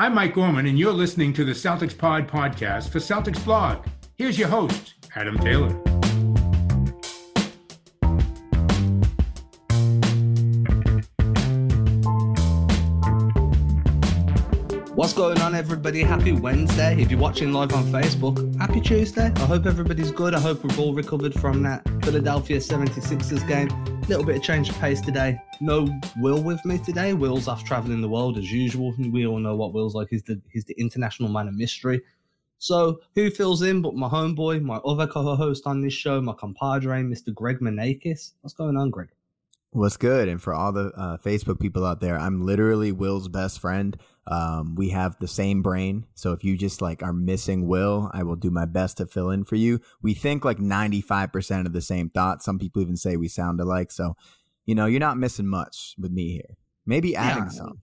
I'm Mike Gorman, and you're listening to the Celtics Pod podcast for Celtics Blog. Here's your host, Adam Taylor. What's going on, everybody? Happy Wednesday. If you're watching live on Facebook, happy Tuesday. I hope everybody's good. I hope we've all recovered from that Philadelphia 76ers game. Little bit of change of pace today. No Will with me today. Will's off traveling the world as usual. We all know what Will's like. He's the, he's the international man of mystery. So, who fills in but my homeboy, my other co host on this show, my compadre, Mr. Greg Manakis? What's going on, Greg? What's good? And for all the uh, Facebook people out there, I'm literally Will's best friend. Um, we have the same brain. So if you just like are missing Will, I will do my best to fill in for you. We think like 95% of the same thoughts. Some people even say we sound alike. So, you know, you're not missing much with me here. Maybe adding Yeah. some.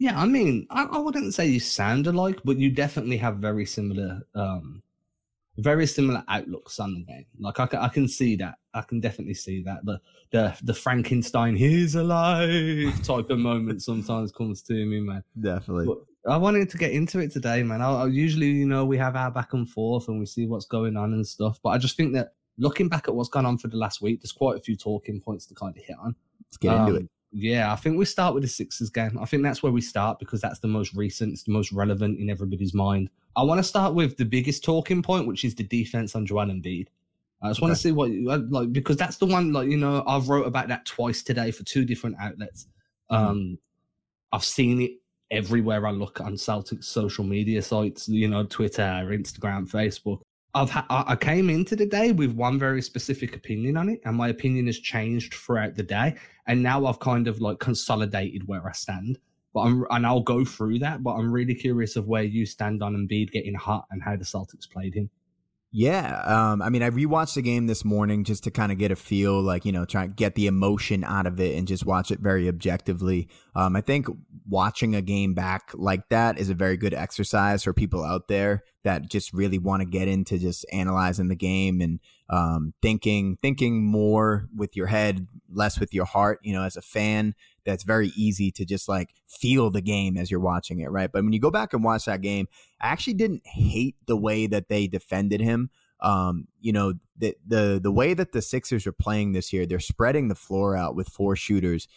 Yeah, I mean, I, I wouldn't say you sound alike, but you definitely have very similar, um, very similar outlooks on the game. Like I, ca- I can see that. I can definitely see that. The the the Frankenstein, he's alive type of moment sometimes comes to me, man. Definitely. But I wanted to get into it today, man. I, I usually, you know, we have our back and forth and we see what's going on and stuff. But I just think that looking back at what's gone on for the last week, there's quite a few talking points to kind of hit on. Let's get into Um, it. Yeah, I think we start with the Sixers game. I think that's where we start because that's the most recent, it's the most relevant in everybody's mind. I want to start with the biggest talking point, which is the defense on Joel Embiid. I just want to see what you uh, like because that's the one. Like you know, I've wrote about that twice today for two different outlets. Mhm. Um, I've seen it everywhere I look on Celtics social media sites. You know, Twitter, Instagram, Facebook. I've ha- I came into the day with one very specific opinion on it, and my opinion has changed throughout the day. And now I've kind of like consolidated where I stand. But I'm and I'll go through that. But I'm really curious of where you stand on Embiid getting hot and how the Celtics played him. Yeah, um, I mean, I rewatched the game this morning just to kind of get a feel, like you know, try and get the emotion out of it and just watch it very objectively. Um, I think watching a game back like that is a very good exercise for people out there that just really want to get into just analyzing the game and um, thinking, thinking more with your head, less with your heart. You know, as a fan, that's very easy to just like feel the game as you're watching it, right? But when you go back and watch that game. I actually didn't hate the way that they defended him. Um, you know, the the the way that the Sixers are playing this year, they're spreading the floor out with four shooters.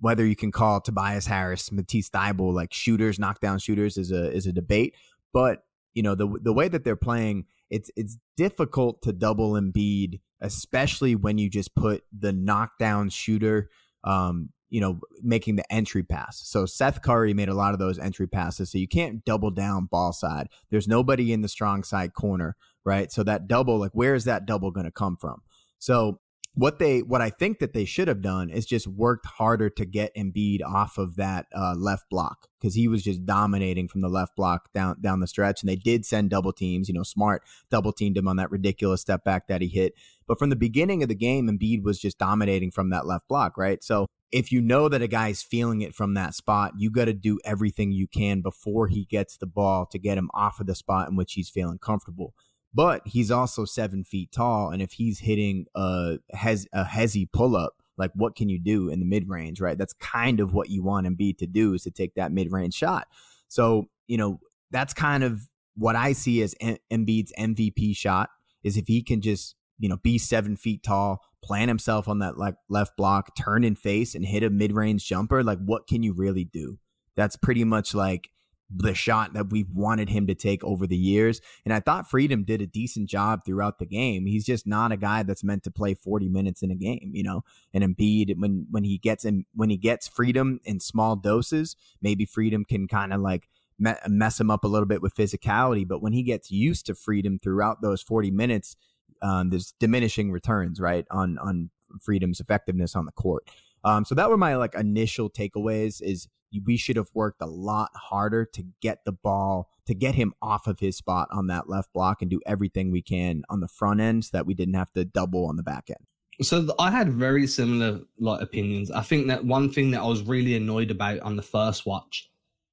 Whether you can call Tobias Harris, Matisse Thybulle like shooters, knockdown shooters is a is a debate. But you know, the the way that they're playing, it's it's difficult to double Embiid, especially when you just put the knockdown shooter um, you know, making the entry pass. So Seth Curry made a lot of those entry passes. So you can't double down ball side. There's nobody in the strong side corner, right? So that double, like, where is that double going to come from? So what they, what I think that they should have done is just worked harder to get Embiid off of that uh, left block because he was just dominating from the left block down down the stretch. And they did send double teams. You know, Smart double teamed him on that ridiculous step back that he hit. But from the beginning of the game, Embiid was just dominating from that left block, right? So if you know that a guy's feeling it from that spot, you got to do everything you can before he gets the ball to get him off of the spot in which he's feeling comfortable. But he's also seven feet tall, and if he's hitting a has a hezzy pull up, like what can you do in the mid range, right? That's kind of what you want Embiid to do is to take that mid range shot. So you know that's kind of what I see as em- Embiid's MVP shot is if he can just you know be seven feet tall, plant himself on that like left block, turn and face, and hit a mid range jumper. Like what can you really do? That's pretty much like the shot that we've wanted him to take over the years. And I thought Freedom did a decent job throughout the game. He's just not a guy that's meant to play 40 minutes in a game, you know. And Embiid, when when he gets in, when he gets Freedom in small doses, maybe Freedom can kind of like me- mess him up a little bit with physicality. But when he gets used to Freedom throughout those 40 minutes, um, there's diminishing returns, right, on on Freedom's effectiveness on the court. Um, so that were my like initial takeaways. Is we should have worked a lot harder to get the ball to get him off of his spot on that left block and do everything we can on the front end so that we didn't have to double on the back end. So I had very similar like opinions. I think that one thing that I was really annoyed about on the first watch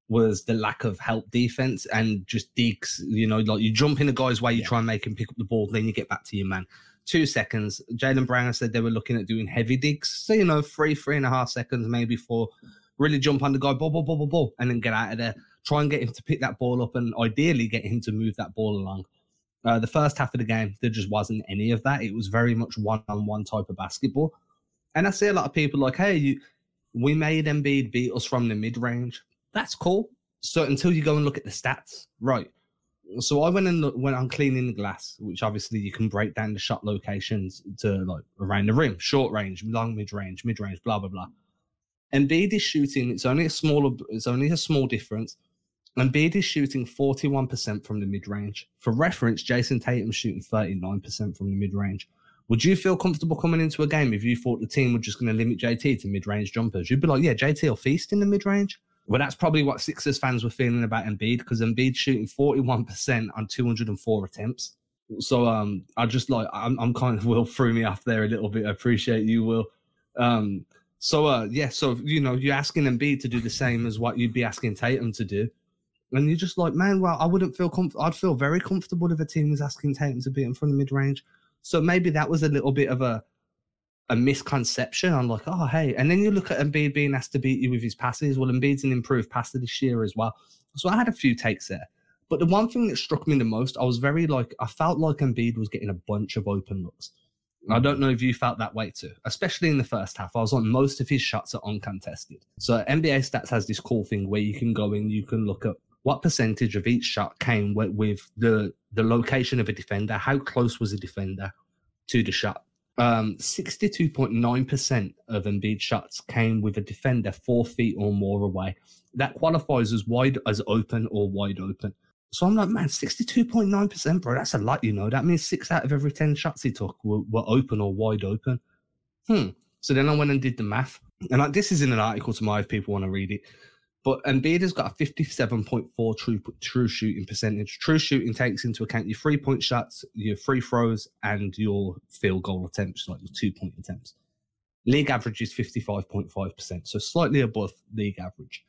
was the lack of help defense and just digs. You know, like you jump in a guy's way, you Yeah. try and make him pick up the ball, then you get back to your man. Two seconds. Jaylen Brown said they were looking at doing heavy digs. So you know, three, three and a half seconds maybe for really jump on the guy, ball, ball, ball, ball, ball, and then get out of there. try and get him to pick that ball up and ideally get him to move that ball along. Uh, the first half of the game, there just wasn't any of that. It was very much one on one type of basketball. And I see a lot of people like, hey, you, we made Embiid beat us from the mid range. That's cool. So until you go and look at the stats, right? So I went and went on cleaning the glass, which obviously you can break down the shot locations to like around the rim, short range, long mid range, mid range, blah blah blah. Embiid is shooting. It's only a smaller. It's only a small difference. Embiid is shooting 41% from the mid range. For reference, Jayson Tatum's shooting 39% from the mid range. Would you feel comfortable coming into a game if you thought the team were just going to limit JT to mid range jumpers? You'd be like, yeah, JT will feast in the mid range. Well, that's probably what Sixers fans were feeling about Embiid because Embiid's shooting 41% on 204 attempts. So um, I just like I'm, I'm kind of Will threw me off there a little bit. I appreciate you, Will. Um, so uh, yeah, so you know you're asking Embiid to do the same as what you'd be asking Tatum to do, and you're just like, man, well, I wouldn't feel comf- I'd feel very comfortable if a team was asking Tatum to beat him from the mid range. So maybe that was a little bit of a a misconception. I'm like, oh hey, and then you look at Embiid being asked to beat you with his passes. Well, Embiid's an improved passer this year as well. So I had a few takes there. But the one thing that struck me the most, I was very like, I felt like Embiid was getting a bunch of open looks. I don't know if you felt that way too, especially in the first half. I was on most of his shots are uncontested. So NBA stats has this cool thing where you can go in, you can look at what percentage of each shot came with, with the the location of a defender, how close was a defender to the shot. Um, 62.9% of Embiid shots came with a defender four feet or more away. That qualifies as wide as open or wide open. So I'm like, man, 62.9%, bro. That's a lot, you know. That means six out of every 10 shots he took were, were open or wide open. Hmm. So then I went and did the math. And like, this is in an article tomorrow if people want to read it. But Embiid has got a 57.4 true true shooting percentage. True shooting takes into account your three point shots, your free throws, and your field goal attempts, like your two point attempts. League average is 55.5%, so slightly above league average.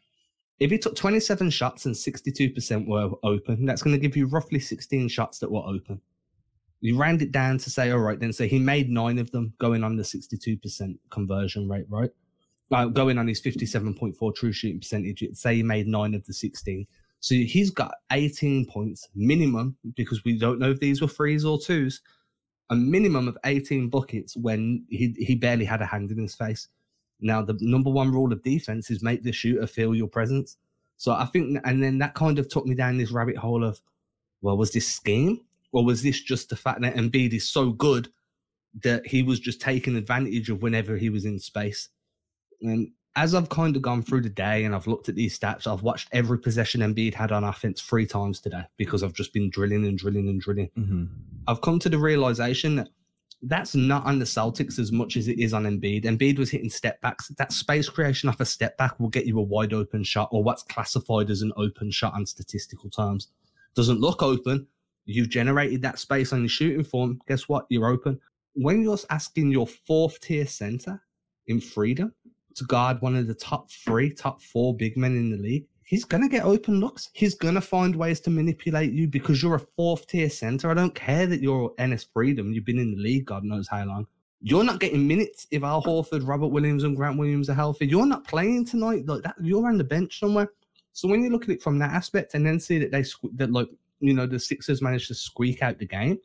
If he took 27 shots and 62% were open, that's going to give you roughly 16 shots that were open. You round it down to say, all right, then, so he made nine of them going on the 62% conversion rate, right? uh, going on his 57.4 true shooting percentage, say he made nine of the 16. So he's got 18 points minimum because we don't know if these were threes or twos, a minimum of 18 buckets when he, he barely had a hand in his face. Now, the number one rule of defense is make the shooter feel your presence. So I think, and then that kind of took me down this rabbit hole of, well, was this scheme or was this just the fact that Embiid is so good that he was just taking advantage of whenever he was in space? And as I've kind of gone through the day and I've looked at these stats, I've watched every possession Embiid had on offense three times today because I've just been drilling and drilling and drilling. Mm-hmm. I've come to the realization that that's not on the Celtics as much as it is on Embiid. Embiid was hitting step backs. That space creation off a step back will get you a wide open shot or what's classified as an open shot on statistical terms. Doesn't look open. You've generated that space on your shooting form. Guess what? You're open. When you're asking your fourth tier center in freedom, to guard one of the top three, top four big men in the league, he's going to get open looks. He's going to find ways to manipulate you because you're a fourth tier center. I don't care that you're Enes Freedom. You've been in the league, God knows how long. You're not getting minutes if Al Horford, Robert Williams, and Grant Williams are healthy. You're not playing tonight. Like that, you're on the bench somewhere. So when you look at it from that aspect and then see that they that like you know the Sixers managed to squeak out the game,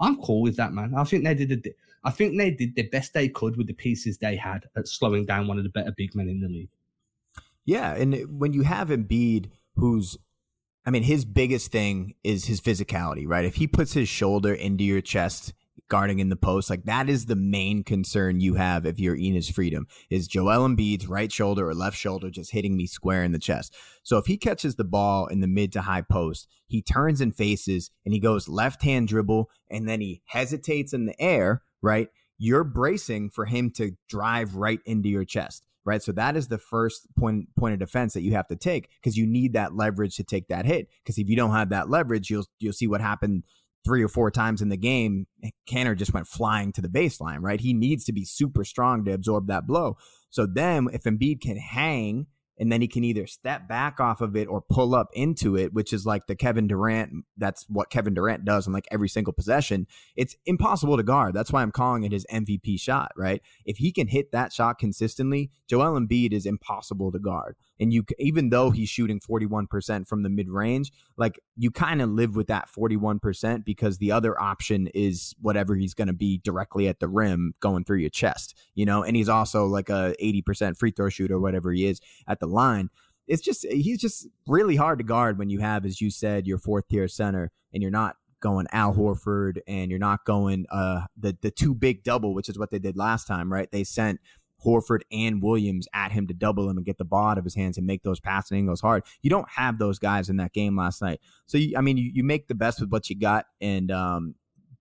I'm cool with that, man. I think they did a I think they did the best they could with the pieces they had at slowing down one of the better big men in the league. Yeah, and when you have Embiid, who's, I mean, his biggest thing is his physicality, right? If he puts his shoulder into your chest guarding in the post. Like that is the main concern you have if you're Enes Freedom is Joel Embiid's right shoulder or left shoulder just hitting me square in the chest. So if he catches the ball in the mid to high post, he turns and faces and he goes left hand dribble and then he hesitates in the air, right? You're bracing for him to drive right into your chest right? So that is the first point point of defense that you have to take because you need that leverage to take that hit. Because if you don't have that leverage, you'll you'll see what happened three or four times in the game, Kanter just went flying to the baseline, right? He needs to be super strong to absorb that blow. So then if Embiid can hang and then he can either step back off of it or pull up into it, which is like the Kevin Durant. That's what Kevin Durant does on like every single possession. It's impossible to guard. That's why I'm calling it his MVP shot, right? If he can hit that shot consistently, Joel Embiid is impossible to guard. And you, even though he's shooting 41% from the mid range, like you kind of live with that 41% because the other option is whatever he's going to be directly at the rim going through your chest, you know? And he's also like a 80% free throw shooter, whatever he is at the line. It's just, he's just really hard to guard when you have, as you said, your fourth tier center and you're not going Al Horford and you're not going uh the the two big double, which is what they did last time, right? They sent Horford and Williams at him to double him and get the ball out of his hands and make those passing angles hard. You don't have those guys in that game last night. So, you, I mean, you, you make the best with what you got. And um,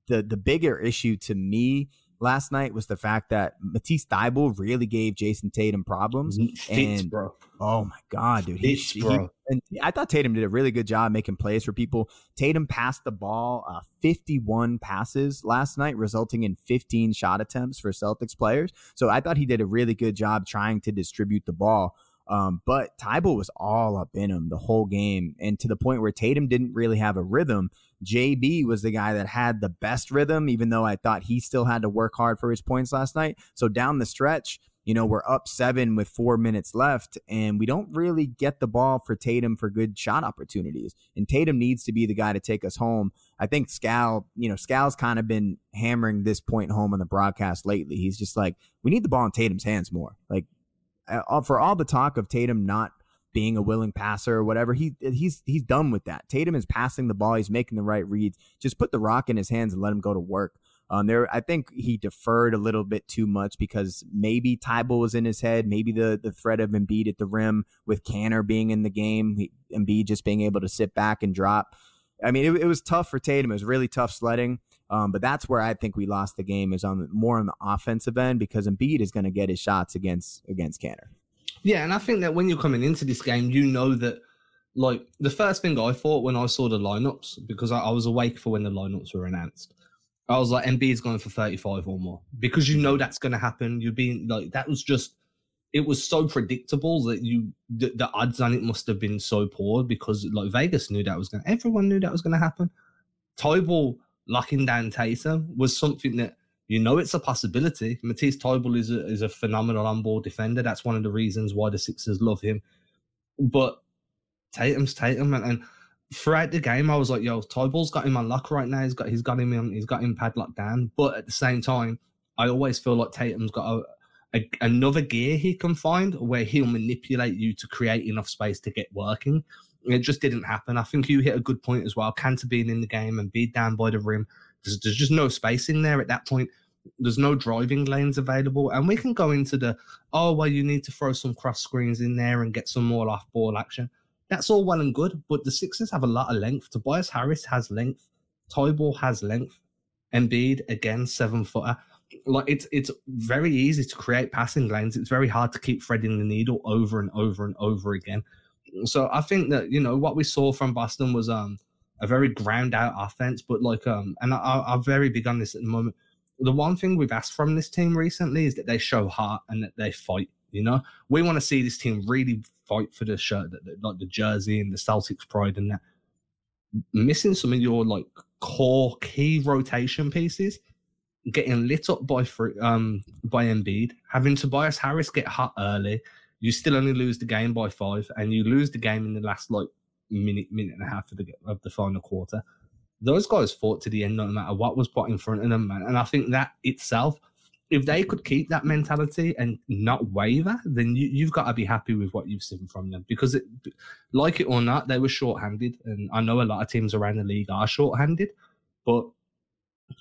the, the bigger issue to me last night was the fact that Matisse Thybulle really gave Jayson Tatum problems. Fits, and bro. oh my god, dude, he, Fits, bro. He, and I thought Tatum did a really good job making plays for people. Tatum passed the ball uh, 51 passes last night, resulting in 15 shot attempts for Celtics players. So I thought he did a really good job trying to distribute the ball. Um, but Thybulle was all up in him the whole game, and to the point where Tatum didn't really have a rhythm. JB was the guy that had the best rhythm, even though I thought he still had to work hard for his points last night. So down the stretch, you know, we're up seven with four minutes left, and we don't really get the ball for Tatum for good shot opportunities. And Tatum needs to be the guy to take us home. I think Scal, you know, Scal's kind of been hammering this point home on the broadcast lately. He's just like, we need the ball in Tatum's hands more. Like, uh, for all the talk of Tatum not being a willing passer or whatever. He he's he's done with that. Tatum is passing the ball. He's making the right reads. Just put the rock in his hands and let him go to work. Um, there, I think he deferred a little bit too much because maybe Thybulle was in his head. Maybe the the threat of Embiid at the rim with Kanter being in the game, he, Embiid just being able to sit back and drop. I mean, it, it was tough for Tatum. It was really tough sledding. Um, but that's where I think we lost the game is on the, more on the offensive end because Embiid is going to get his shots against against Kanter. Yeah, and I think that when you're coming into this game, you know that like the first thing I thought when I saw the lineups, because I, I was awake for when the lineups were announced, I was like, Embiid's going for 35 or more because you know that's going to happen. You're being like, that was just, it was so predictable that you, the, the odds on it must have been so poor because like Vegas knew that was going everyone knew that was going to happen. Thybulle locking down Tatum was something that you know it's a possibility. Matisse Thybulle is a, is a phenomenal on-ball defender. That's one of the reasons why the Sixers love him. But Tatum's Tatum, and, and throughout the game, I was like, "Yo, Thybulle's got him on lock right now. He's got he's got him on, he's got him padlocked down." But at the same time, I always feel like Tatum's got a, a, another gear he can find where he'll manipulate you to create enough space to get working. It just didn't happen. I think you hit a good point as well. Kanter being in the game and be down by the rim. There's, there's just no spacing there at that point. There's no driving lanes available, and we can go into the oh well, you need to throw some cross screens in there and get some more off ball action. That's all well and good, but the Sixers have a lot of length. Tobias Harris has length. Thybulle has length. Embiid again seven footer. Like it's it's very easy to create passing lanes. It's very hard to keep threading the needle over and over and over again. So I think that you know what we saw from Boston was um a very ground out offense, but like um and I, I'm very big on this at the moment the one thing we've asked from this team recently is that they show heart and that they fight. You know, we want to see this team really fight for the shirt, that like the jersey and the Celtics pride, and that. Missing some of your like core key rotation pieces, getting lit up by um by Embiid, having Tobias Harris get hot early. You still only lose the game by five, and you lose the game in the last like minute, minute and a half of the of the final quarter those guys fought to the end no matter what was put in front of them, man. And I think that itself, if they could keep that mentality and not waver, then you, you've got to be happy with what you've seen from them. Because, it, like it or not, they were short-handed, and I know a lot of teams around the league are short-handed. But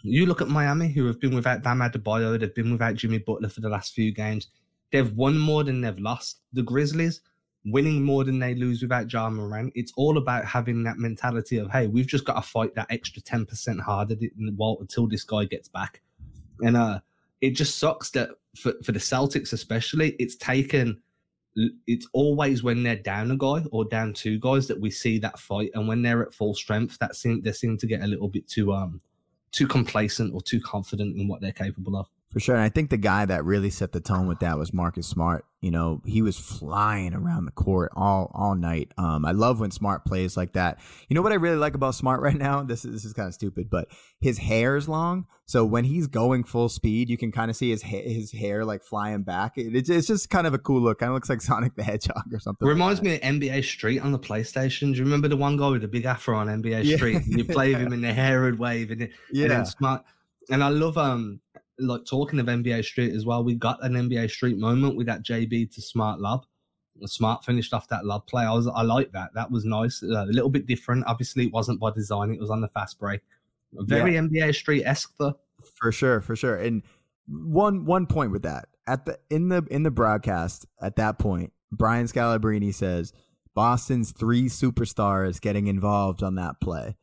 you look at Miami, who have been without Bam Adebayo, they've been without Jimmy Butler for the last few games. They've won more than they've lost. The Grizzlies, winning more than they lose without Ja Morant. It's all about having that mentality of, hey, we've just got to fight that extra 10% harder while, until this guy gets back. And uh, it just sucks that for, for the Celtics, especially, it's taken, it's always when they're down a guy or down two guys that we see that fight. And when they're at full strength, that seem, they seem to get a little bit too, um, too complacent or too confident in what they're capable of. For sure. And I think the guy that really set the tone with that was Marcus Smart. You know, he was flying around the court all all night. Um, I love when Smart plays like that. You know what I really like about Smart right now? This is this is kind of stupid, but his hair is long. So when he's going full speed, you can kind of see his ha- his hair like flying back. It, it's, it's just kind of a cool look. Kind of looks like Sonic the Hedgehog or something. Reminds like me of NBA Street on the PlayStation. Do you remember the one guy with the big afro on NBA Yeah. Street? And you play with him and the hair would wave and, it, and Yeah. then Smart. And I love um like talking of NBA Street as well. We got an NBA Street moment with that JB to Smart lob. Smart finished off that lob play. I was I like that. That was nice. Uh, a little bit different. Obviously, it wasn't by design. It was on the fast break. Very NBA Street esque though. For sure, for sure. And one one point with that at the in the in the broadcast at that point, Brian Scalabrine says Boston's three superstars getting involved on that play.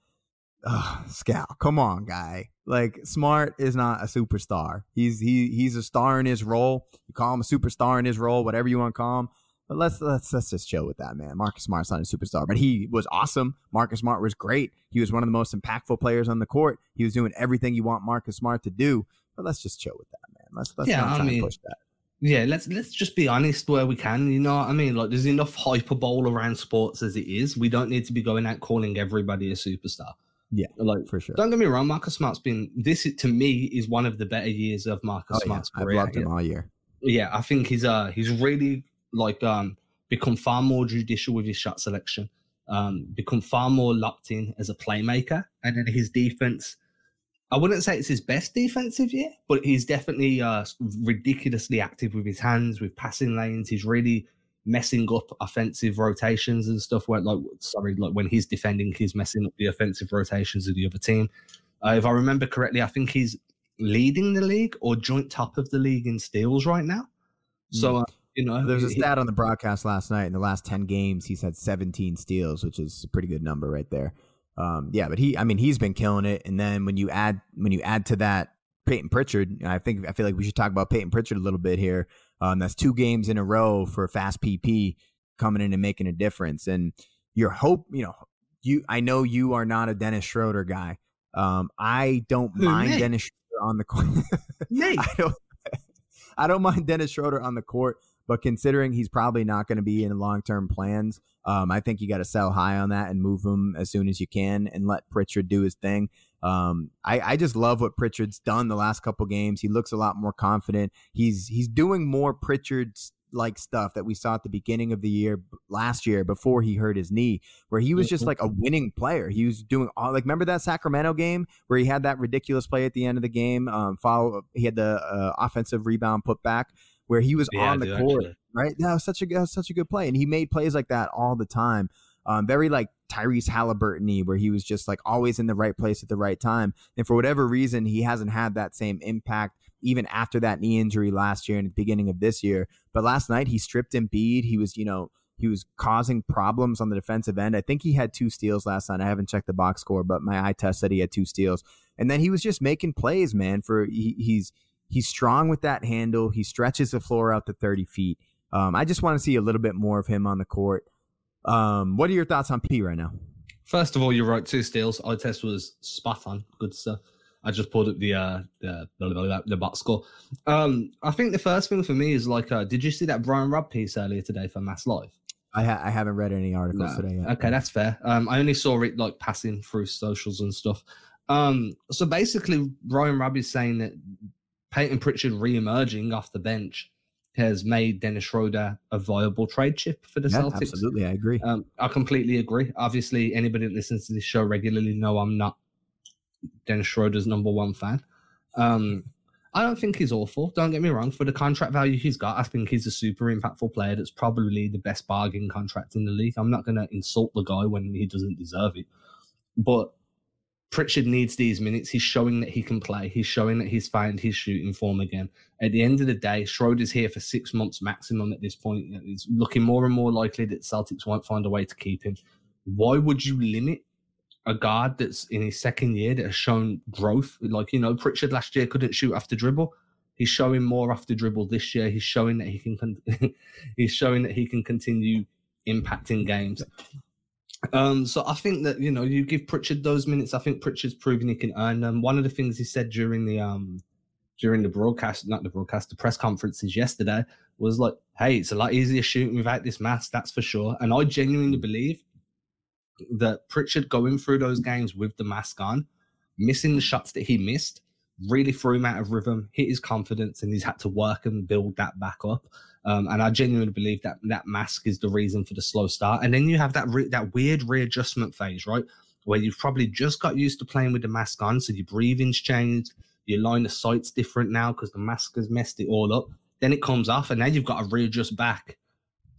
Ugh, Scal, come on, guy. Like Smart is not a superstar. He's he he's a star in his role. You call him a superstar in his role, whatever you want to call him. But let's let's let's just chill with that, man. Marcus Smart's not a superstar, but he was awesome. Marcus Smart was great. He was one of the most impactful players on the court. He was doing everything you want Marcus Smart to do. But let's just chill with that, man. Let's let's Yeah, not I mean, and push that. Yeah, let's let's just be honest where we can. You know what I mean? Like, there's enough hyperbole around sports as it is. We don't need to be going out calling everybody a superstar. Yeah, like For sure. don't get me wrong, Marcus Smart's been this is- to me is one of the better years of Marcus Oh, yeah. Smart's I've career. loved him all year. Yeah, I think he's uh he's really like um become far more judicial with his shot selection. Um, become far more locked in as a playmaker, and then his defense. I wouldn't say it's his best defensive year, but he's definitely uh ridiculously active with his hands, with passing lanes. He's really messing up offensive rotations and stuff. Where like sorry, like when he's defending, he's messing up the offensive rotations of the other team. Uh, if I remember correctly, I think he's leading the league or joint top of the league in steals right now. So uh, you know, There was a stat on the broadcast last night. In the last ten games, he's had 17 steals, which is a pretty good number right there. Um, yeah, but he, I mean, he's been killing it. And then when you add when you add to that Peyton Pritchard, I think I feel like we should talk about Peyton Pritchard a little bit here. Um, that's two games in a row for fast PP coming in and making a difference. And your hope, you know, you I know you are not a Dennis Schroeder guy. Um, I don't Who, mind? Dennis Schroeder on the court. I don't I don't mind Dennis Schroeder on the court, but considering he's probably not going to be in long term plans, um, I think you got to sell high on that and move him as soon as you can and let Pritchard do his thing. Um, I, I just love what Pritchard's done the last couple games. He looks a lot more confident. He's he's doing more Pritchard's like stuff that we saw at the beginning of the year last year before he hurt his knee, where he was just Mhm. like a winning player. He was doing all like remember that Sacramento game where he had that ridiculous play at the end of the game. Um, follow he had the uh, offensive rebound put back where he was Yeah, on the dude, court actually. right? That was such a that was such a good play, and he made plays like that all the time. Um, very like Tyrese Halliburton, where he was just like always in the right place at the right time. And for whatever reason, he hasn't had that same impact even after that knee injury last year and the beginning of this year. But last night he stripped Embiid. He was, you know, he was causing problems on the defensive end. I think he had two steals last night. I haven't checked the box score, but my eye test said he had two steals. And then he was just making plays, man. For he, he's he's strong with that handle. He stretches the floor out to 30 feet. Um, I just want to see a little bit more of him on the court. Um, what are your thoughts on P right now? First of all, you're right. Two steals. Eye test was spot on. Good stuff. I just pulled up the uh the blah, the box score. Um, I think the first thing for me is like, uh, did you see that Brian Robb piece earlier today for Mass Live? I, ha- I haven't read any articles No. today yet. Okay, that's fair. Um, I only saw it like passing through socials and stuff. Um, so basically, Brian Robb is saying that Peyton Pritchard re-emerging off the bench has made Dennis Schroeder a viable trade chip for the Yeah, Celtics. absolutely, I agree. Um, I completely agree. Obviously, anybody that listens to this show regularly know I'm not Dennis Schroeder's number one fan. Um, I don't think he's awful. Don't get me wrong. For the contract value he's got, I think he's a super impactful player. That's probably the best bargain contract in the league. I'm not going to insult the guy when he doesn't deserve it, but Pritchard needs these minutes. He's showing that he can play. He's showing that he's found his shooting form again. At the end of the day, Schroeder's here for six months maximum at this point. It's looking more and more likely that Celtics won't find a way to keep him. Why would you limit a guard that's in his second year that has shown growth? Like, you know, Pritchard last year couldn't shoot after dribble. He's showing more after dribble this year. He's showing that he can con- he's showing that he can continue impacting games. Um, so I think that you know you give Pritchard those minutes. I think Pritchard's proven he can earn them. One of the things he said during the um during the broadcast, not the broadcast, the press conferences yesterday was like, hey, it's a lot easier shooting without this mask, that's for sure. And I genuinely believe that Pritchard going through those games with the mask on, missing the shots that he missed, really threw him out of rhythm, hit his confidence, and he's had to work and build that back up. Um, and I genuinely believe that that mask is the reason for the slow start. And then you have that re- that weird readjustment phase, right, where you've probably just got used to playing with the mask on, so your breathing's changed, your line of sight's different now because the mask has messed it all up. Then it comes off, and now you've got to readjust back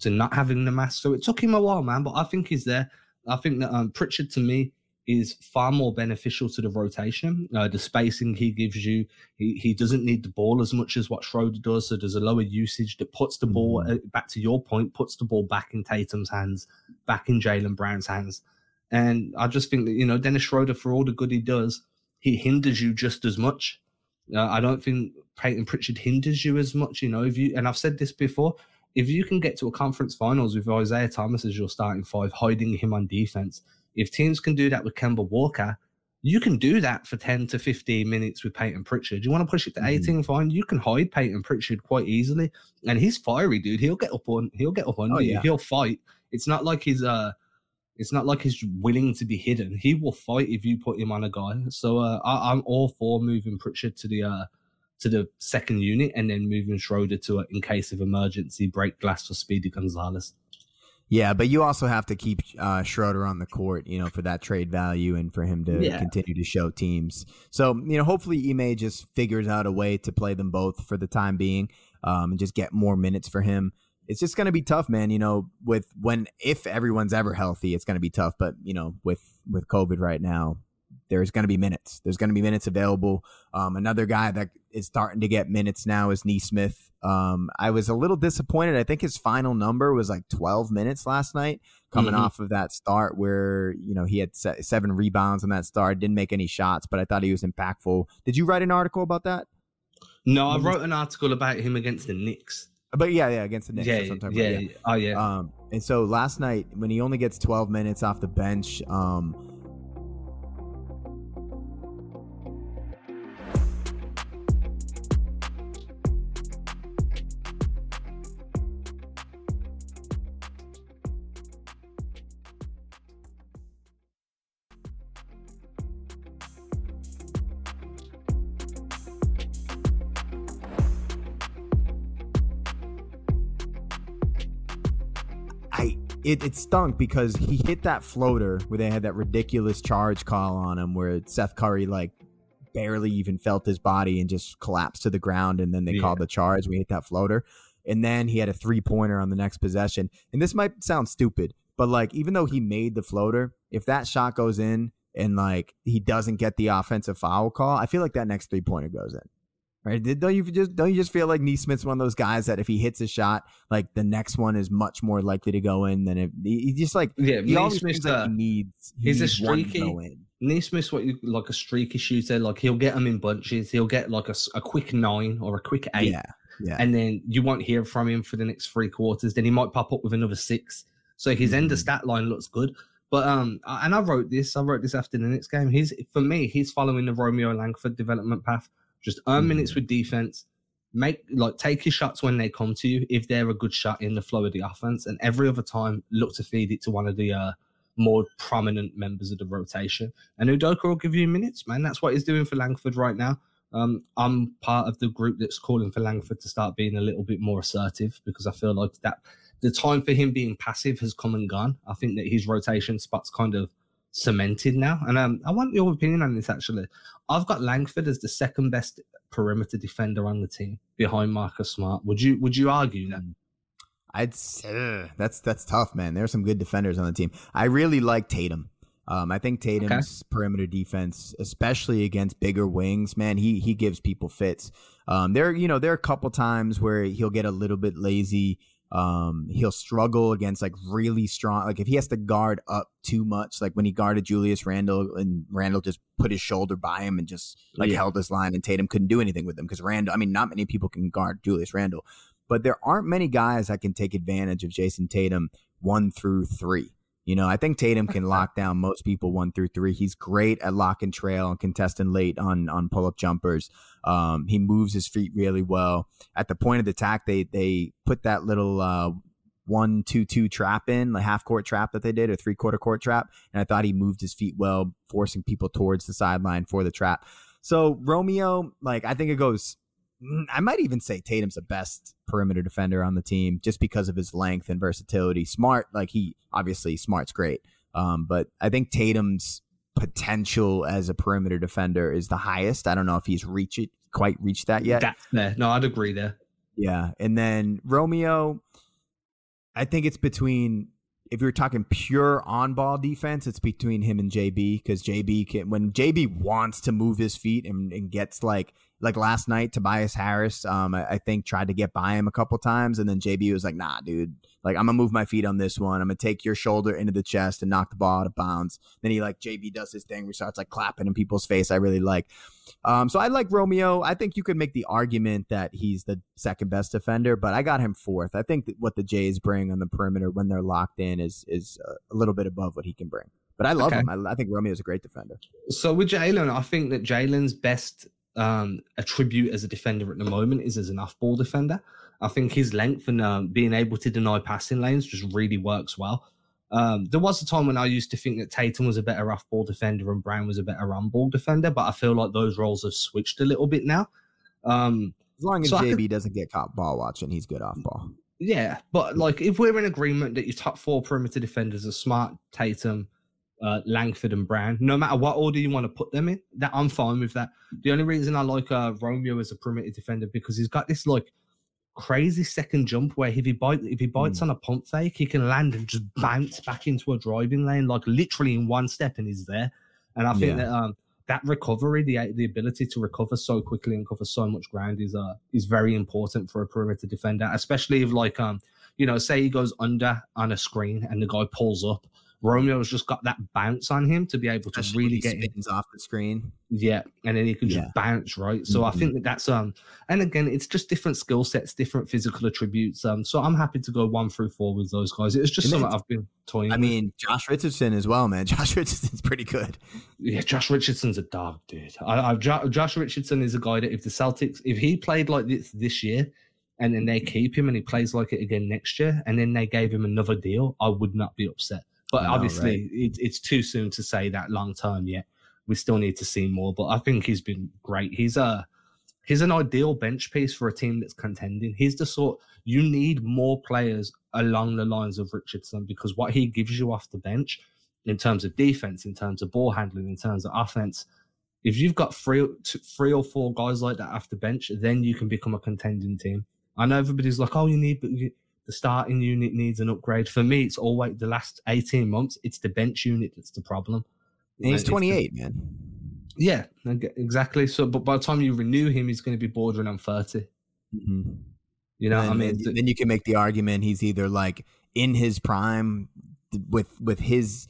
to not having the mask. So it took him a while, man, but I think he's there. I think that um, Pritchard to me is far more beneficial to the rotation. Uh, the spacing he gives you, he, he doesn't need the ball as much as what Schroeder does. So there's a lower usage that puts the ball mm-hmm. uh, back to your point, puts the ball back in Tatum's hands, back in Jaylen Brown's hands. And I just think that, you know, Dennis Schroeder, for all the good he does, he hinders you just as much. Uh, I don't think Peyton Pritchard hinders you as much, you know, if you, and I've said this before, if you can get to a conference finals with Isaiah Thomas as your starting five, hiding him on defense, if teams can do that with Kemba Walker, you can do that for 10 to 15 minutes with Peyton Pritchard. You want to push it to mm-hmm. 18, fine. You can hide Peyton Pritchard quite easily. And he's fiery, dude. He'll get up on he'll get up on oh, you. Yeah. He'll fight. It's not like he's uh it's not like he's willing to be hidden. He will fight if you put him on a guy. So uh, I, am all for moving Pritchard to the uh to the second unit and then moving Schroeder to a, in case of emergency break glass for Speedy Gonzalez. Yeah, but you also have to keep uh, Schroeder on the court, you know, for that trade value and for him to yeah. continue to show teams. So, you know, hopefully Ime just figures out a way to play them both for the time being um, and just get more minutes for him. It's just going to be tough, man. You know, with when if everyone's ever healthy, it's going to be tough. But you know, with with COVID right now, there's going to be minutes. There's going to be minutes available. Um, another guy that is starting to get minutes now is Nesmith. Um, I was a little disappointed. I think his final number was like 12 minutes last night, coming mm-hmm. off of that start where you know he had seven rebounds on that start, didn't make any shots, but I thought he was impactful. Did you write an article about that? No, I wrote an article about him against the Knicks. But yeah, yeah, against the Knicks. Yeah, yeah, yeah, oh yeah. Um, and so last night when he only gets 12 minutes off the bench, um, it, it stunk because he hit that floater where they had that ridiculous charge call on him where Seth Curry like barely even felt his body and just collapsed to the ground and then they yeah. called the charge We hit that floater. And then he had a three pointer on the next possession. And this might sound stupid, but like even though he made the floater, if that shot goes in and like he doesn't get the offensive foul call, I feel like that next three pointer goes in right? Don't you just don't you just feel like Nesmith's one of those guys that if he hits a shot, like the Knicks one is much more likely to go in than if he just like yeah, he always like he uh, needs. He he's needs a streaky. Nesmith's what you like a streaky shooter. Like he'll get them in bunches. He'll get like a, a quick nine or a quick eight. Yeah, yeah. And then you won't hear from him for the next three quarters. Then he might pop up with another six. So his mm-hmm. end of mm-hmm. stat line looks good. But um, and I wrote this. I wrote this after the next game. He's for me. He's following the Romeo Langford development path. Just earn mm. minutes with defense. Make like take your shots when they come to you if they're a good shot in the flow of the offense, and every other time look to feed it to one of the uh, more prominent members of the rotation. And Udoka will give you minutes, man. That's what he's doing for Langford right now. Um, I'm part of the group that's calling for Langford to start being a little bit more assertive because I feel like that the time for him being passive has come and gone. I think that his rotation spots kind of cemented now. And um, I want your opinion on this actually. I've got Langford as the second best perimeter defender on the team behind Marcus Smart. Would you would you argue that? I'd uh, that's that's tough, man. There are some good defenders on the team. I really like Tatum. Um, I think Tatum's okay. perimeter defense, especially against bigger wings, man, he he gives people fits. Um, there, you know, there are a couple times where he'll get a little bit lazy um, he'll struggle against like really strong. Like if he has to guard up too much, like when he guarded Julius Randle and Randle just put his shoulder by him and just like yeah. held his line, and Tatum couldn't do anything with him because Randle. I mean, not many people can guard Julius Randle, but there aren't many guys that can take advantage of Jayson Tatum one through three. You know, I think Tatum can lock down most people one through three. He's great at lock and trail and contesting late on on pull up jumpers. Um, he moves his feet really well. At the point of the attack, they they put that little uh, one two two trap in, like half court trap that they did, a three quarter court trap, and I thought he moved his feet well, forcing people towards the sideline for the trap. So Romeo, like I think it goes I might even say Tatum's the best perimeter defender on the team just because of his length and versatility. Smart, like he obviously Smart's great, um, but I think Tatum's potential as a perimeter defender is the highest. I don't know if he's reached it quite reached that yet. That's there. No, I'd agree there. Yeah, and then Romeo, I think it's between. If you're talking pure on-ball defense, it's between him and JB because JB can when JB wants to move his feet and, and gets like like last night, Tobias Harris, um, I, I, think tried to get by him a couple times, and then JB was like, "Nah, dude, like I'm gonna move my feet on this one. I'm gonna take your shoulder into the chest and knock the ball out of bounds." Then he like JB does his thing, where he starts like clapping in people's face. I really like. Um, so I like Romeo. I think you could make the argument that he's the second best defender, but I got him fourth. I think that what the Jays bring on the perimeter when they're locked in is is a little bit above what he can bring. But I love okay. him. I, I think Romeo's a great defender. So with Jalen, I think that Jalen's best um, attribute as a defender at the moment is as an off-ball defender. I think his length and um, being able to deny passing lanes just really works well. Um, there was a time when I used to think that Tatum was a better off-ball defender and Brown was a better on-ball defender, but I feel like those roles have switched a little bit now. Um, as long as so JB could, doesn't get caught ball watching, he's good off ball. Yeah, but like if we're in agreement that your top four perimeter defenders are Smart, Tatum, uh, Langford and Brown, no matter what order you want to put them in. That I'm fine with that. The only reason I like uh, Romeo as a perimeter defender because he's got this like crazy second jump where if he bites if he bites mm. on a pump fake, he can land and just bounce back into a driving lane like literally in one step and he's there. And I think yeah. that um, that recovery, the the ability to recover so quickly and cover so much ground is uh is very important for a perimeter defender, especially if like um you know say he goes under on a screen and the guy pulls up Romeo's just got that bounce on him to be able to Especially really get spins off the screen. Yeah, and then he can just yeah. bounce right. So mm-hmm. I think that that's um, and again, it's just different skill sets, different physical attributes. Um, so I'm happy to go one through four with those guys. It's just something I've been toying. I with. mean, Josh Richardson as well, man. Josh Richardson's pretty good. Yeah, Josh Richardson's a dog, dude. I, I, Josh Richardson is a guy that if the Celtics, if he played like this this year, and then they keep him and he plays like it again next year, and then they gave him another deal, I would not be upset but know, obviously, right? it, it's too soon to say that long term yet. We still need to see more. But I think he's been great. He's a he's an ideal bench piece for a team that's contending. He's the sort you need more players along the lines of Richardson because what he gives you off the bench in terms of defense, in terms of ball handling, in terms of offense, if you've got three, three or four guys like that off the bench, then you can become a contending team. I know everybody's like, oh, you need, but you, the starting unit needs an upgrade. For me, it's always the last 18 months, it's the bench unit that's the problem. And he's 28, the, man. Yeah, exactly. So, but by the time you renew him, he's going to be bordering on 30. Mm-hmm. You know, and, I mean, then you can make the argument he's either like in his prime with with his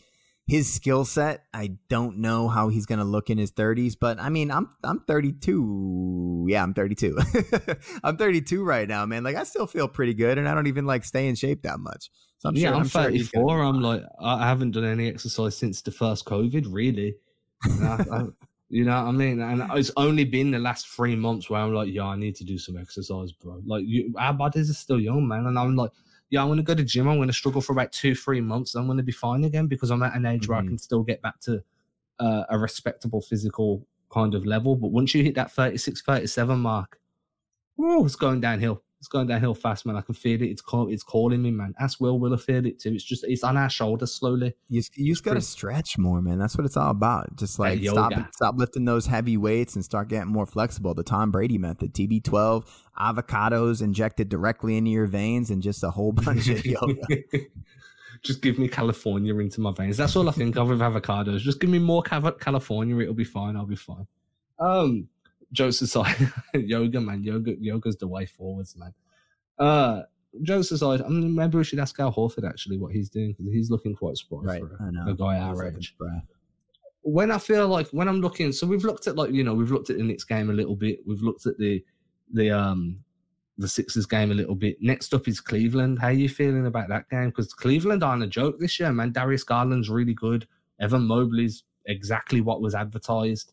his skill set, I don't know how he's going to look in his 30s, but I mean, I'm I'm 32. Yeah, I'm 32. I'm 32 right now, man. Like I still feel pretty good and I don't even like stay in shape that much. So I'm yeah, sure, I'm, I'm 34. Sure I'm like I haven't done any exercise since the first COVID, really. I, I, you know what I mean? And it's only been the last three months where I'm like, yeah, I need to do some exercise, bro. Like, you, our bodies are still young, man. And I'm like, yeah, I'm going to go to gym. I'm going to struggle for about two, three months. I'm going to be fine again because I'm at an age mm-hmm. where I mm-hmm. can still get back to uh, a respectable physical kind of level. But once you hit that 36, 37 mark, oh, it's going downhill. It's going downhill fast, man. I can feel it. It's call, it's calling me, man. Ask Will. Will I feel it too? It's just it's on our shoulders slowly. You you just got to stretch more, man. That's what it's all about. Just like stop stop lifting those heavy weights and start getting more flexible. The Tom Brady method, TB12, avocados injected directly into your veins, and just a whole bunch of yoga. just give me California into my veins. That's all I think of with avocados. Just give me more California. It'll be fine. I'll be fine. Um, jokes aside, yoga, man, yoga, yoga's the way forwards, man. Uh, jokes aside, I mean, maybe we should ask Al Horford actually what he's doing because he's looking quite spry right, for a, a guy our age. When I feel like when I'm looking, so we've looked at like you know we've looked at the Knicks game a little bit. We've looked at the the um the Sixers game a little bit. Next up is Cleveland. How are you feeling about that game? Because Cleveland aren't a joke this year, man. Darius Garland's really good. Evan Mobley's exactly what was advertised.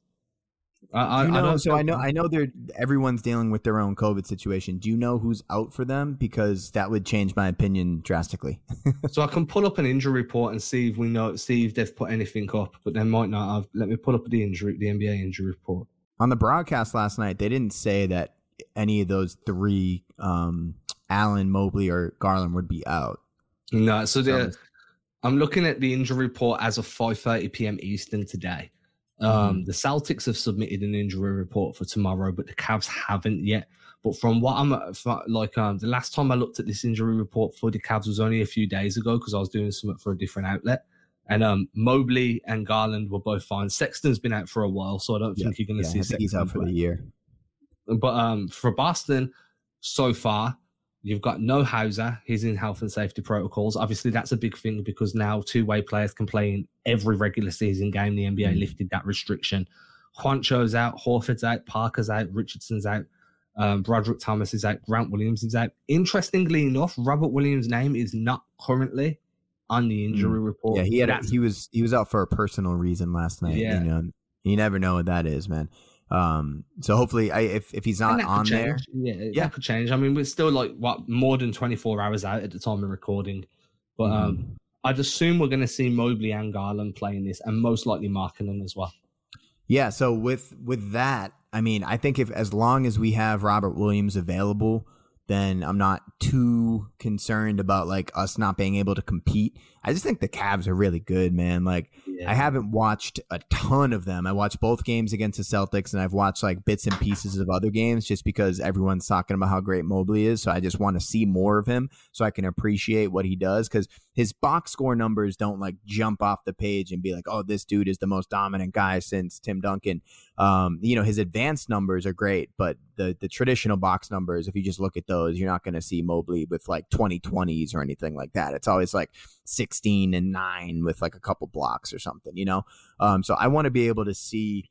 I, you know, I so I know I know they're everyone's dealing with their own COVID situation. Do you know who's out for them? Because that would change my opinion drastically. so I can pull up an injury report and see if we know see if they've put anything up, but they might not have. Let me pull up the injury the NBA injury report. On the broadcast last night, they didn't say that any of those three, um, Allen, Mobley, or Garland would be out. No, so the I'm looking at the injury report as of 5:30 p.m. Eastern today. Um, mm-hmm. The Celtics have submitted an injury report for tomorrow, but the Cavs haven't yet. But from what I'm like, um, the last time I looked at this injury report for the Cavs was only a few days ago because I was doing something for a different outlet. And um, Mobley and Garland were both fine. Sexton's been out for a while, so I don't think you're going to yeah, see. Sexton he's out for the year. But um, for Boston, so far, you've got no Hauser. He's in health and safety protocols. Obviously, that's a big thing because now two-way players can play in every regular season game. The NBA mm. lifted that restriction. Juancho's out, Horford's out, Parker's out, Richardson's out, um, Brodric Thomas is out, Grant Williams is out. Interestingly enough, Robert Williams' name is not currently on the injury mm. report. Yeah, he had a, he was he was out for a personal reason last night. Yeah, you know, you never know what that is, man. Um, so hopefully, I, if if he's not on there, yeah, yeah, that could change. I mean, we're still like what more than twenty four hours out at the time of recording, but mm. um, I'd assume we're going to see Mobley and Garland playing this, and most likely Markkanen as well. Yeah. So with with that, I mean, I think if as long as we have Robert Williams available, then I'm not too concerned about like us not being able to compete. I just think the Cavs are really good, man. Like yeah. I haven't watched a ton of them. I watched both games against the Celtics, and I've watched like bits and pieces of other games just because everyone's talking about how great Mobley is. So I just want to see more of him so I can appreciate what he does because his box score numbers don't like jump off the page and be like, oh, this dude is the most dominant guy since Tim Duncan. Um, you know, his advanced numbers are great, but the the traditional box numbers, if you just look at those, you're not going to see Mobley with like 2020s or anything like that. It's always like 16 and 9 with like a couple blocks or something, you know? Um, so I want to be able to see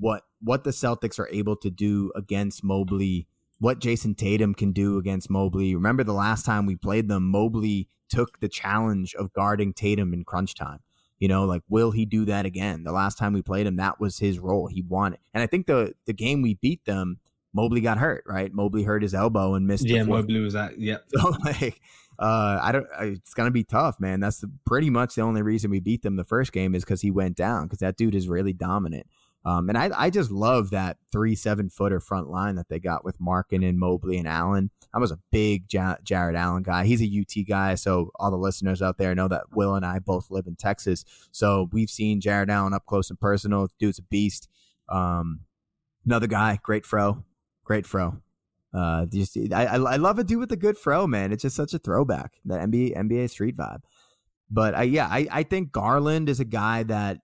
what what the Celtics are able to do against Mobley, what Jayson Tatum can do against Mobley. Remember the last time we played them, Mobley took the challenge of guarding Tatum in crunch time. You know, like will he do that again? The last time we played him, that was his role. He won it. And I think the the game we beat them, Mobley got hurt, right? Mobley hurt his elbow and missed. Yeah, Mobley was that. Yeah. So like, uh, I don't. It's gonna be tough, man. That's the, pretty much the only reason we beat them the first game is because he went down because that dude is really dominant. Um, and I, I just love that three seven footer front line that they got with Markkanen and Mobley and Allen. I was a big ja- Jarrett Allen guy. He's a UT guy, so all the listeners out there know that Will and I both live in Texas. So we've seen Jarrett Allen up close and personal. Dude's a beast. Um, another guy, great fro, great fro. Uh, just I, I love a dude with a good fro, man. It's just such a throwback that NBA NBA street vibe. But I, yeah, I, I think Garland is a guy that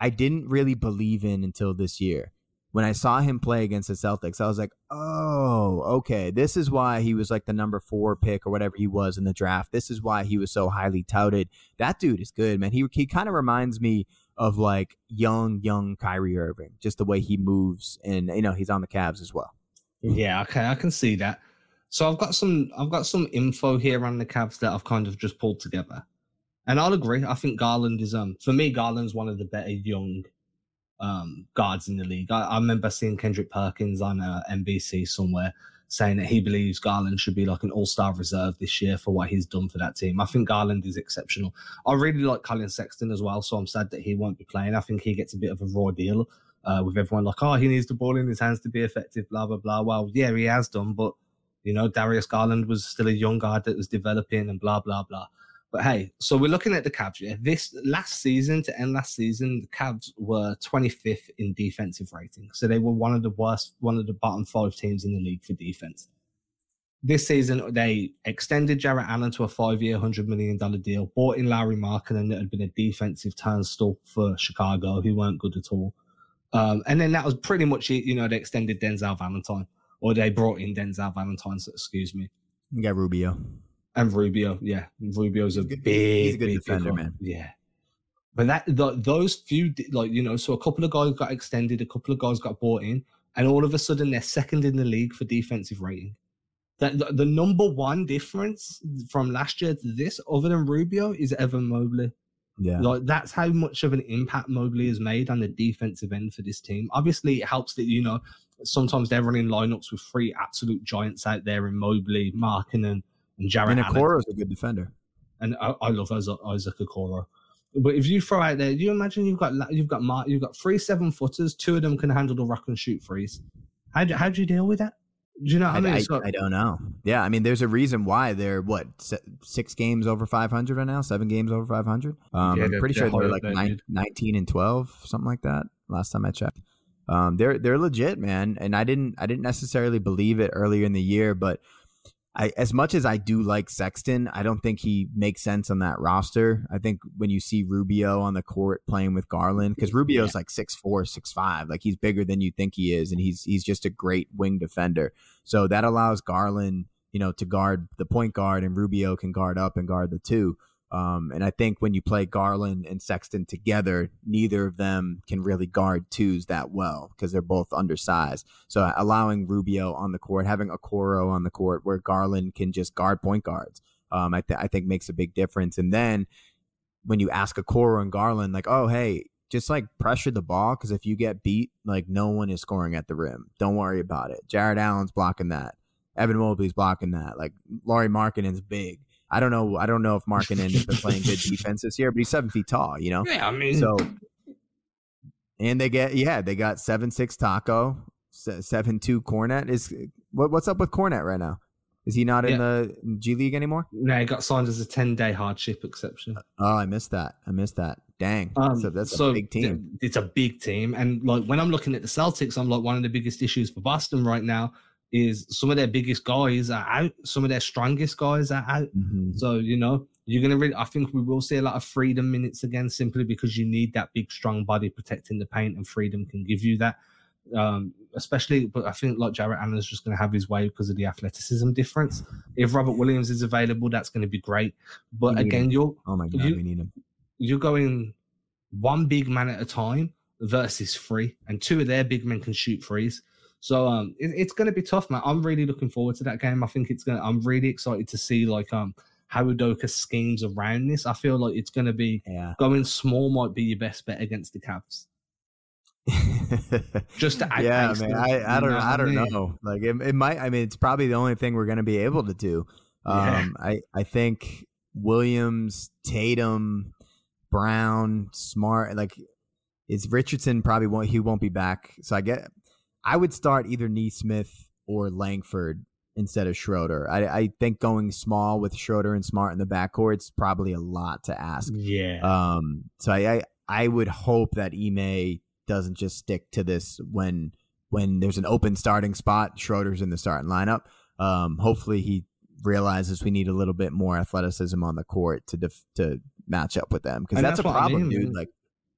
I didn't really believe in until this year. When I saw him play against the Celtics, I was like, oh, okay. This is why he was like the number four pick or whatever he was in the draft. This is why he was so highly touted. That dude is good, man. He, he kind of reminds me of like young, young Kyrie Irving, just the way he moves. And, you know, he's on the Cavs as well. Yeah, okay, I can see that. So I've got some I've got some info here on the Cavs that I've kind of just pulled together. And I'll agree. I think Garland is um for me, Garland's one of the better young um guards in the league. I, I remember seeing Kendrick Perkins on uh, NBC somewhere saying that he believes Garland should be like an all-star reserve this year for what he's done for that team. I think Garland is exceptional. I really like Collin Sexton as well, so I'm sad that he won't be playing. I think he gets a bit of a raw deal uh, with everyone like, oh, he needs the ball in his hands to be effective, blah, blah, blah. Well, yeah, he has done, but, you know, Darius Garland was still a young guy that was developing and blah, blah, blah. But hey, so we're looking at the Cavs. Yeah, this last season to end last season, the Cavs were 25th in defensive rating. So they were one of the worst, one of the bottom five teams in the league for defense. This season, they extended Jarrett Allen to a five-year, hundred million dollar deal. Bought in Lauri Markkanen that had been a defensive turnstile for Chicago, who weren't good at all. Um, and then that was pretty much it. You know, they extended Denzel Valentine, or they brought in Denzel Valentine. So excuse me. You got Rubio. And Rubio, yeah, Rubio's a big, he's a good big defender, man. Yeah, but that the, those few, like you know, so a couple of guys got extended, a couple of guys got bought in, and all of a sudden they're second in the league for defensive rating. that the, the number one difference from last year to this, other than Rubio, is Evan Mobley. Yeah. Like that's how much of an impact Mobley has made on the defensive end for this team. Obviously, it helps that you know sometimes they're running lineups with three absolute giants out there in Mobley, Markkanen, and Jarrett. And Okoro's a good defender. And I, I love Isaac, Isaac Okoro. But if you throw out there, you imagine you've got you've got Mark, you've got three seven footers, two of them can handle the rock and shoot threes. How do, how do you deal with that? Do you know what I, I, mean? I, So- I don't know. Yeah, I mean, there's a reason why they're what six games over 500 right now, seven games over 500. Um, Yeah, I'm pretty sure they're like horrible, nine, 19 and 12, something like that. Last time I checked, um, they're they're legit, man. And I didn't I didn't necessarily believe it earlier in the year, but I as much as I do like Sexton, I don't think he makes sense on that roster. I think when you see Rubio on the court playing with Garland, because Rubio's like six four, six five, like he's bigger than you think he is, and he's he's just a great wing defender. So that allows Garland, you know, to guard the point guard, and Rubio can guard up and guard the two. Um, and I think when you play Garland and Sexton together, neither of them can really guard twos that well because they're both undersized. So allowing Rubio on the court, having Okoro on the court where Garland can just guard point guards, um, I, th- I think makes a big difference. And then when you ask Okoro and Garland, like, oh, hey, just like pressure the ball because if you get beat, like no one is scoring at the rim. Don't worry about it. Jarrett Allen's blocking that. Evan Mobley's blocking that. Like Lauri Markkanen's big. I don't know. I don't know if Markkanen has been playing good defense this year, but he's seven feet tall. You know. yeah, I mean, So, and they get yeah, they got seven six Tacko, seven two Kornet. Is what, what's up with Kornet right now? Is he not in the G League anymore? no, he got signed as a ten day hardship exception. Oh, I missed that. I missed that. Dang, Um, so that's so a big team. th- It's a big team, and like when I'm looking at the Celtics, I'm like one of the biggest issues for Boston right now is some of their biggest guys are out, some of their strongest guys are out. Mhm. So you know you're gonna really. I think we will see a lot of Freedom minutes again, simply because you need that big, strong body protecting the paint, and Freedom can give you that. Um, especially, but I think like Jarrett Allen's just gonna have his way because of the athleticism difference. If Robert Williams is available, that's gonna be great. But again, him. you're Oh my god, you- we need him. you're going one big man at a time versus three, and two of their big men can shoot threes. So um, it, it's going to be tough, man. I'm really looking forward to that game. I think it's gonna. I'm really excited to see like um how Udoka schemes around this. I feel like it's going to be Yeah. going small might be your best bet against the Cavs. Just to yeah, man. I, I don't know I don't know. Like it, it might. I mean, it's probably the only thing we're going to be able to do. Yeah. Um, I I think Williams, Tatum, Brown, Smart. Like, it's Richardson probably won't. He won't be back. So I get. I would start either Nesmith or Langford instead of Schroeder. I I think going small with Schroeder and Smart in the backcourt is probably a lot to ask. Yeah. Um, so I, I I would hope that Ime doesn't just stick to this when when there's an open starting spot. Schroeder's in the starting lineup. Um, hopefully he realizes we need a little bit more athleticism on the court to def- to match up with them because that's, that's a what I problem, mean, dude. Like,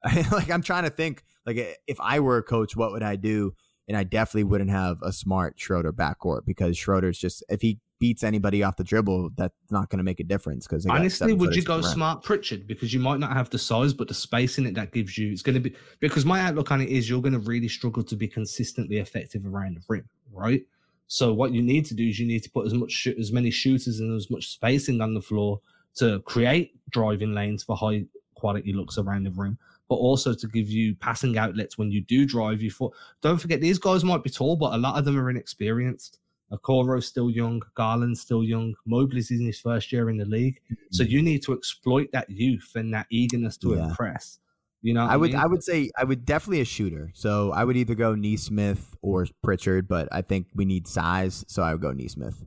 like I'm trying to think like if I were a coach, what would I do? And I definitely wouldn't have a Smart Schroeder backcourt because Schroeder's just if he beats anybody off the dribble, that's not going to make a difference. Because Honestly, would you go Smart Pritchard because you might not have the size, but the space in it that gives you it's going to be because my outlook on it is you're going to really struggle to be consistently effective around the rim, right? So what you need to do is you need to put as much as many shooters and as much spacing on the floor to create driving lanes for high quality looks around the rim, but also to give you passing outlets when you do drive. You for don't forget these guys might be tall, but a lot of them are inexperienced. Okoro's still young, Garland's still young, Mobley's in his first year in the league. Mm-hmm. So you need to exploit that youth and that eagerness to Yeah. impress. You know, I would mean? I would say I would definitely a shooter. So I would either go Nesmith or Pritchard, but I think we need size, so I would go Nesmith.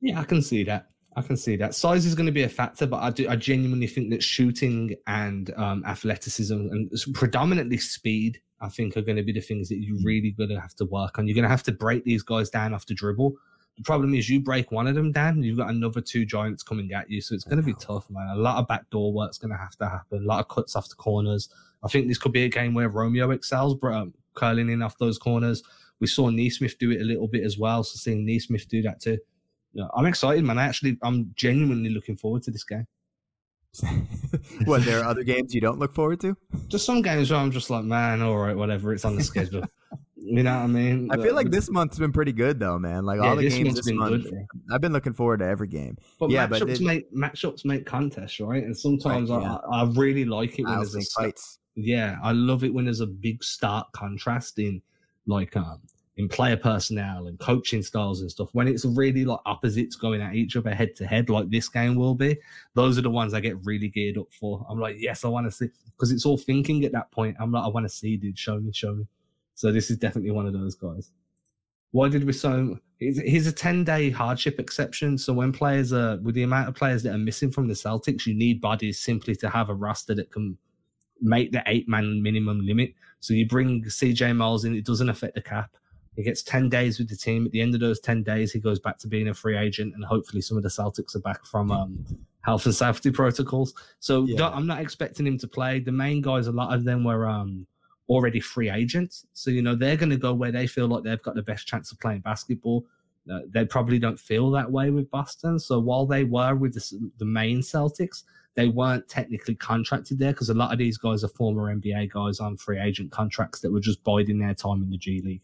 Yeah, I can see that. I can see that. Size is going to be a factor, but I do. I genuinely think that shooting and um, athleticism and predominantly speed, I think, are going to be the things that you're really going to have to work on. You're going to have to break these guys down off the dribble. The problem is, you break one of them down, you've got another two giants coming at you, so it's going to be tough, man. A lot of backdoor work's going to have to happen. A lot of cuts off the corners. I think this could be a game where Romeo excels, but um, curling in off those corners. We saw Nesmith do it a little bit as well, so seeing Nesmith do that too yeah, I'm excited, man. I actually, I'm genuinely looking forward to this game. what there are other games you don't look forward to? Just some games where I'm just like, man, all right, whatever. It's on the schedule. You know what I mean? I feel like this month's been pretty good though, man. Like Yeah, all the this games this month, good. I've been looking forward to every game. But Yeah, but matchups it- make matchups make contests, right? And sometimes Right, yeah. I, I really like it when there's a fights. yeah, I love it when there's a big stark contrast in like um in player personnel and coaching styles and stuff. When it's really like opposites going at each other head to head, like this game will be, those are the ones I get really geared up for. I'm like, yes, I want to see because it's all thinking at that point. I'm like, I want to see, dude. Show me, show me. So this is definitely one of those guys. Why did we so? He's a 10 day hardship exception. So when players are with the amount of players that are missing from the Celtics, you need bodies simply to have a roster that can make the eight man minimum limit. So you bring CJ Miles in, it doesn't affect the cap. He gets 10 days with the team. At the end of those 10 days, he goes back to being a free agent, and hopefully some of the Celtics are back from um, health and safety protocols. So Yeah. I'm not expecting him to play. The main guys, a lot of them were um, already free agents. So, you know, they're going to go where they feel like they've got the best chance of playing basketball. Uh, they probably don't feel that way with Boston. So while they were with the, the main Celtics, they weren't technically contracted there because a lot of these guys are former NBA guys on free agent contracts that were just biding their time in the G League.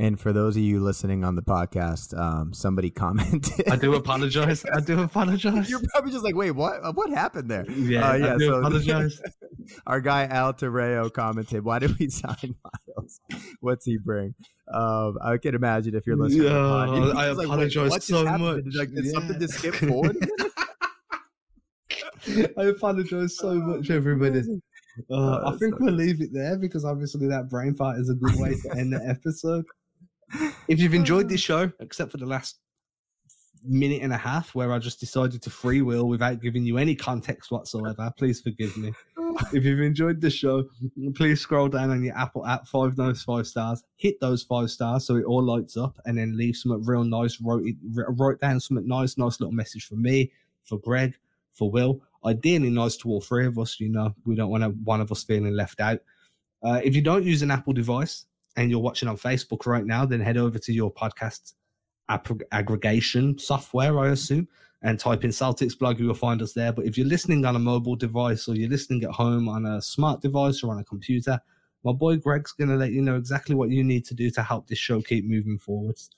And for those of you listening on the podcast, um, somebody commented. I do apologize. I do apologize. You're probably just like, wait, what? Uh, What happened there? Yeah, Uh, yeah, I do so- apologize. Our guy Al Terreo commented, "Why did we sign Miles? What's he bring?" Um, I can imagine if you're listening. Yeah, I like, apologize what so much. Like, did something just skip forward? I apologize so much, everybody. Uh, Oh, I think so we'll leave it there because obviously that brain fart is a good way to end the episode. If you've enjoyed this show, except for the last minute and a half where I just decided to freewheel without giving you any context whatsoever, please forgive me. If you've enjoyed the show, please scroll down on your Apple app, five those five stars, hit those five stars so it all lights up, and then leave something real nice. Wrote it, wrote down something nice, nice little message for me, for Greg, for Will. Ideally, nice to all three of us. You know, we don't want to, one of us feeling left out. Uh, if you don't use an Apple device and you're watching on Facebook right now, then head over to your podcast app- aggregation software, I assume, and type in Celtics blog. You will find us there. But if you're listening on a mobile device or you're listening at home on a smart device or on a computer, my boy Greg's going to let you know exactly what you need to do to help this show keep moving forwards.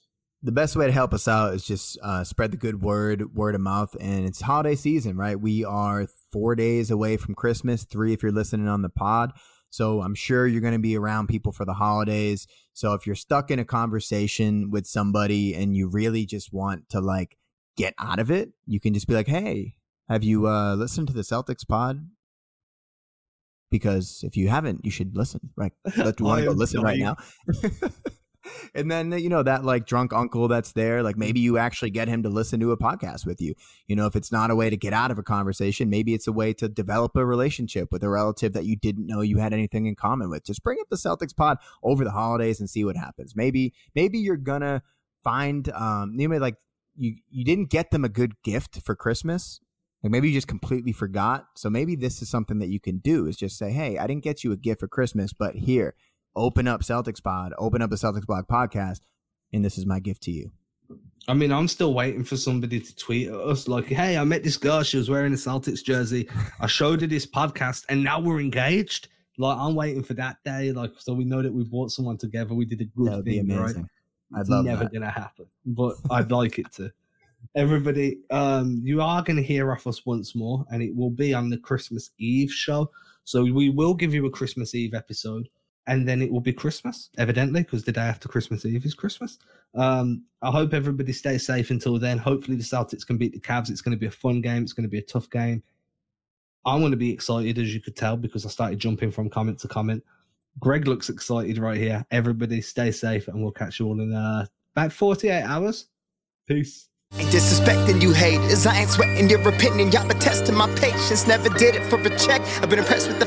the best way to help us out is just uh, spread the good word, word of mouth. And it's holiday season, right? We are four days away from Christmas, three if you're listening on the pod. So I'm sure you're going to be around people for the holidays. So if you're stuck in a conversation with somebody and you really just want to like get out of it, you can just be like, "Hey, have you uh, listened to the Celtics pod?" Because if you haven't, you should listen. Right? let you want to go listen right now. and then you know that like drunk uncle that's there like maybe you actually get him to listen to a podcast with you. You know if it's not a way to get out of a conversation maybe it's a way to develop a relationship with a relative that you didn't know you had anything in common with. Just bring up the celtics pod over the holidays and see what happens. Maybe maybe you're gonna find um you may like you you didn't get them a good gift for christmas. Like maybe you just completely forgot. So maybe this is something that you can do is just say hey i didn't get you a gift for christmas but here open up Celtics Pod, open up the Celtics Blog podcast, and this is my gift to you. I mean, I'm still waiting for somebody to tweet at us like, "Hey, I met this girl. She was wearing a Celtics jersey. I showed her this podcast, and now we're engaged." Like, I'm waiting for that day, like, so we know that we brought someone together. We did a good That would be thing, right? amazing. I'd It's never that. gonna happen, but I'd like it to. Everybody, um, you are gonna hear off us once more, and it will be on the Christmas Eve show. So we will give you a Christmas Eve episode, and then it will be Christmas, evidently, because the day after Christmas Eve is Christmas. Um, I hope everybody stays safe until then. Hopefully, the Celtics can beat the Cavs. It's going to be a fun game. It's going to be a tough game. I'm going to be excited, as you could tell, because I started jumping from comment to comment. Greg looks excited right here. Everybody stay safe, and we'll catch you all in uh, about 48 hours. Peace. Ain't disrespecting you haters. I ain't sweating your opinion. Y'all been testing my patience. Never did it for a check. I've been impressed with the